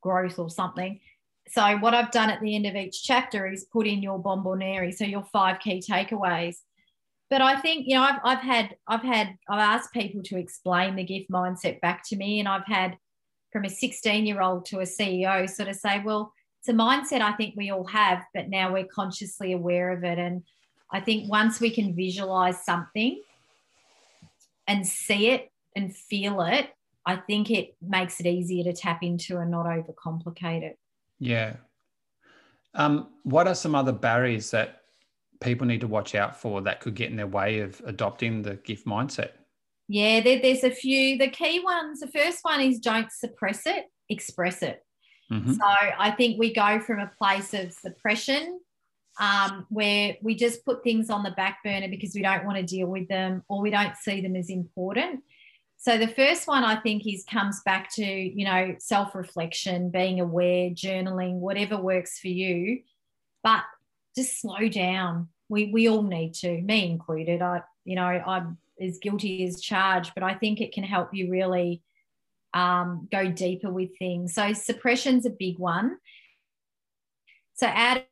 growth or something. So what I've done at the end of each chapter is put in your bomboniere, so your five key takeaways but I think you know I've, I've had I've had I've asked people to explain the gift mindset back to me, and I've had from a 16 year old to a CEO sort of say, well, it's a mindset I think we all have, but now we're consciously aware of it. And I think once we can visualize something and see it and feel it, I think it makes it easier to tap into and not overcomplicate it. Yeah. Um, what are some other barriers that people need to watch out for that could get in their way of adopting the gift mindset? Yeah, there, there's a few. The key ones, the first one is don't suppress it, express it. Mm-hmm. So I think we go from a place of suppression um, where we just put things on the back burner because we don't want to deal with them or we don't see them as important. So the first one I think is comes back to, you know, self-reflection, being aware, journaling, whatever works for you. But just slow down. We we all need to, me included. I you know I'm as guilty as charged, but I think it can help you really um, go deeper with things. So suppression's a big one. So add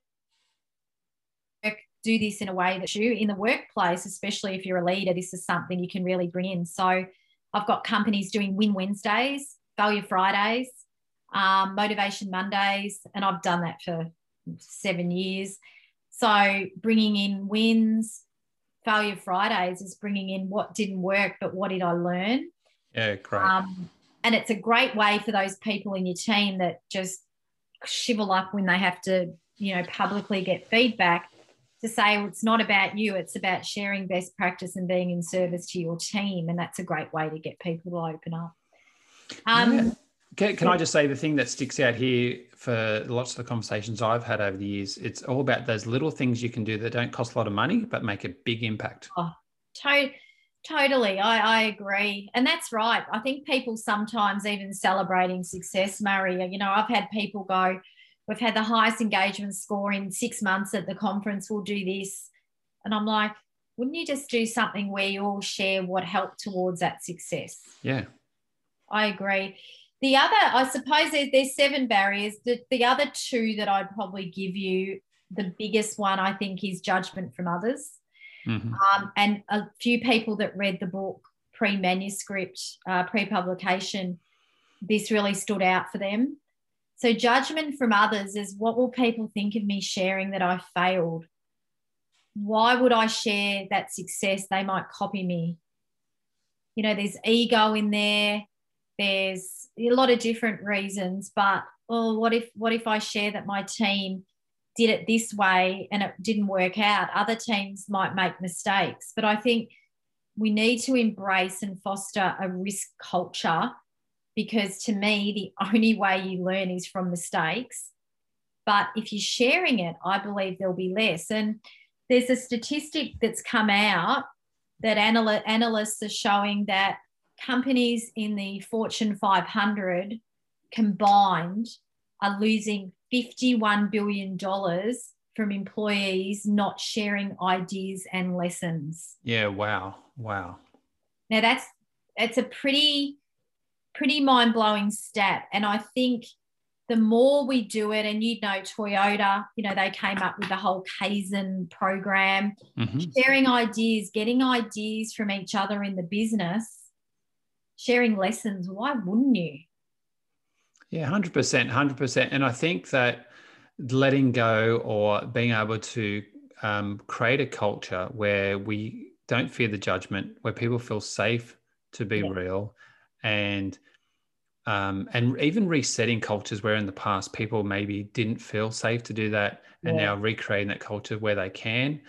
do this in a way that you in the workplace, especially if you're a leader, this is something you can really bring in. So I've got companies doing Win Wednesdays, Value Fridays, um, Motivation Mondays, and I've done that for seven years. So bringing in wins, failure Fridays is bringing in what didn't work, but what did I learn? Yeah, great. Um, and it's a great way for those people in your team that just shivel up when they have to, you know, publicly get feedback to say well, it's not about you, it's about sharing best practice and being in service to your team. And that's a great way to get people to open up. Um, Yeah. Can, can I just say the thing that sticks out here for lots of the conversations I've had over the years? It's all about those little things you can do that don't cost a lot of money but make a big impact. To- totally, I, I agree, and that's right. I think people sometimes even celebrating success, Murray. You know, I've had people go, "We've had the highest engagement score in six months at the conference. We'll do this," and I'm like, "Wouldn't you just do something where you all share what helped towards that success?" Yeah. I agree. The other, I suppose, there's, there's seven barriers. The, the other two that I'd probably give you, the biggest one I think is judgment from others. Mhm. Um, and a few people that read the book pre manuscript, uh, pre publication, this really stood out for them. So, judgment from others is what will people think of me sharing that I failed? Why would I share that success? They might copy me. You know, there's ego in there. There's a lot of different reasons, but well, what if what if I share that my team did it this way and it didn't work out. Other teams might make mistakes, but I think we need to embrace and foster a risk culture because to me, the only way you learn is from mistakes. But if you're sharing it, I believe there'll be less. And there's a statistic that's come out that anal- analysts are showing that companies in the Fortune 500 combined are losing $51 billion from employees not sharing ideas and lessons. Yeah. Wow. Wow. Now that's it's a pretty pretty mind-blowing stat. And I think the more we do it, and you know, Toyota, you know, they came up with the whole Kaizen program, Mhm. sharing ideas, getting ideas from each other in the business, sharing lessons. Why wouldn't you? Yeah, hundred percent, hundred percent. And I think that letting go or being able to um, create a culture where we don't fear the judgment, where people feel safe to be Yeah. real, and um, and even resetting cultures where in the past people maybe didn't feel safe to do that, and Yeah. now recreating that culture where they can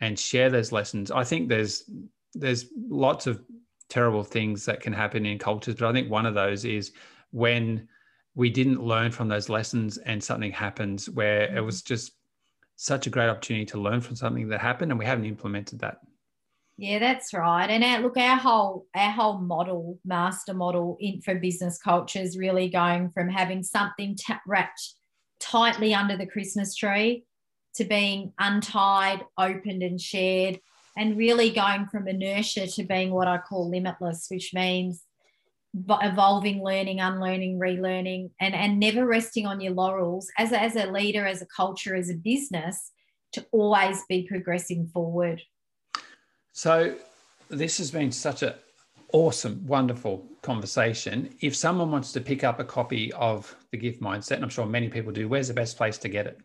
and share those lessons. I think there's there's lots of terrible things that can happen in cultures, but I think one of those is when we didn't learn from those lessons and something happens where it was just such a great opportunity to learn from something that happened and we haven't implemented that. Yeah, that's right. And our, look, our whole our whole model, master model in for business culture is really going from having something ta- wrapped tightly under the Christmas tree to being untied, opened, and shared, and really going from inertia to being what I call limitless, which means evolving, learning, unlearning, relearning, and and never resting on your laurels as a, as a leader, as a culture, as a business, to always be progressing forward. So this has been such an awesome, wonderful conversation. If someone wants to pick up a copy of the gift mindset, and I'm sure many people do, where's the best place to get it?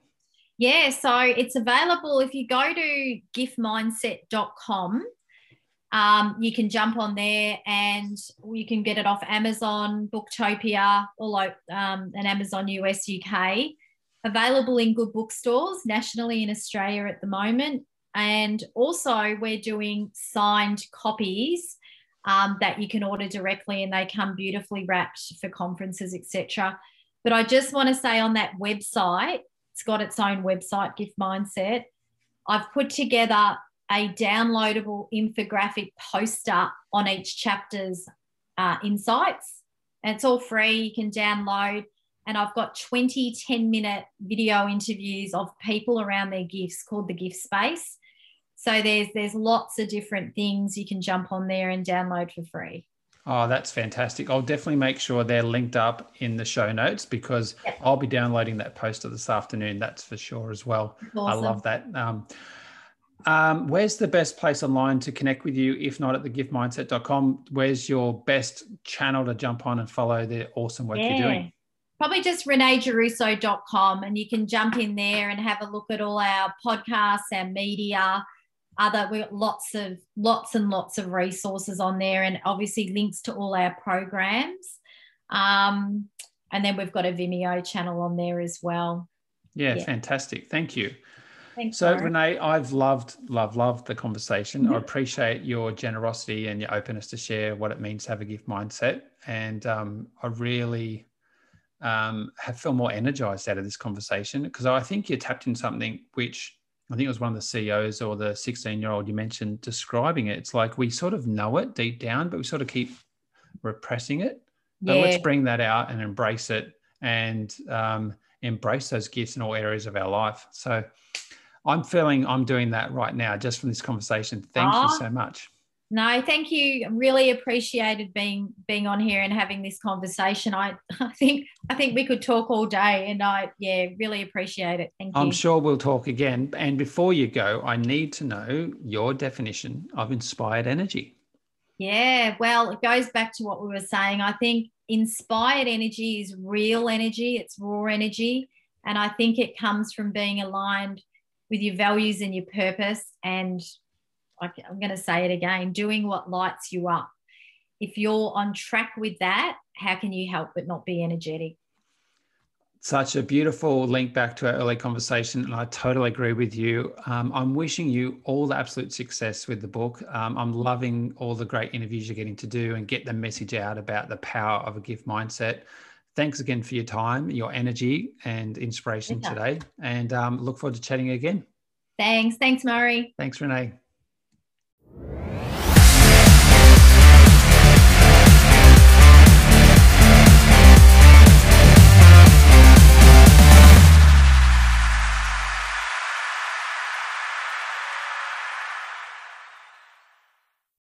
Yeah, so it's available if you go to giftmindset.com. Um, you can jump on there and you can get it off Amazon, Booktopia, or like um, an Amazon US UK. Available in good bookstores nationally in Australia at the moment. And also, we're doing signed copies um, that you can order directly and they come beautifully wrapped for conferences, etc. But I just want to say on that website, it's got its own website, Gift Mindset. I've put together a downloadable infographic poster on each chapter's uh, insights. And it's all free. You can download. And I've got 20 10 minute video interviews of people around their gifts called the Gift Space. So there's there's lots of different things you can jump on there and download for free. Oh, that's fantastic. I'll definitely make sure they're linked up in the show notes because Yep. I'll be downloading that poster this afternoon. That's for sure as well. I love that. Um, um, where's the best place online to connect with you? If not at thegiftmindset.com, where's your best channel to jump on and follow the awesome work you're doing? Probably just reneegiarrusso.com and you can jump in there and have a look at all our podcasts, our media, other we've got lots of lots and lots of resources on there and obviously links to all our programs. Um, and then we've got a Vimeo channel on there as well. Yeah, Yeah. fantastic. Thank you. Thanks, So. Renee, I've loved, loved, loved the conversation. Mm-hmm. I appreciate your generosity and your openness to share what it means to have a gift mindset. And um, I really um, have felt more energized out of this conversation because I think you tapped in something which I think it was one of the CEOs or the 16 year old you mentioned describing it. It's like we sort of know it deep down, but we sort of keep repressing it. But Yeah. let's bring that out and embrace it and um, embrace those gifts in all areas of our life. So I'm feeling I'm doing that right now just from this conversation. Thank you so much. No, thank you. Really appreciated being being on here and having this conversation. I, I think I think we could talk all day, and I yeah really appreciate it. Thank you. I'm sure we'll talk again. And before you go, I need to know your definition of inspired energy. Yeah, well, it goes back to what we were saying. I think inspired energy is real energy, it's raw energy. And I think it comes from being aligned with your values and your purpose. And I'm going to say it again doing what lights you up. If you're on track with that, how can you help but not be energetic? Such a beautiful link back to our early conversation. And I totally agree with you. Um, I'm wishing you all the absolute success with the book. Um, I'm loving all the great interviews you're getting to do and get the message out about the power of a gift mindset. Thanks again for your time, your energy, and inspiration Pleasure. today. And um, look forward to chatting again. Thanks. Thanks, Murray. Thanks, Renee.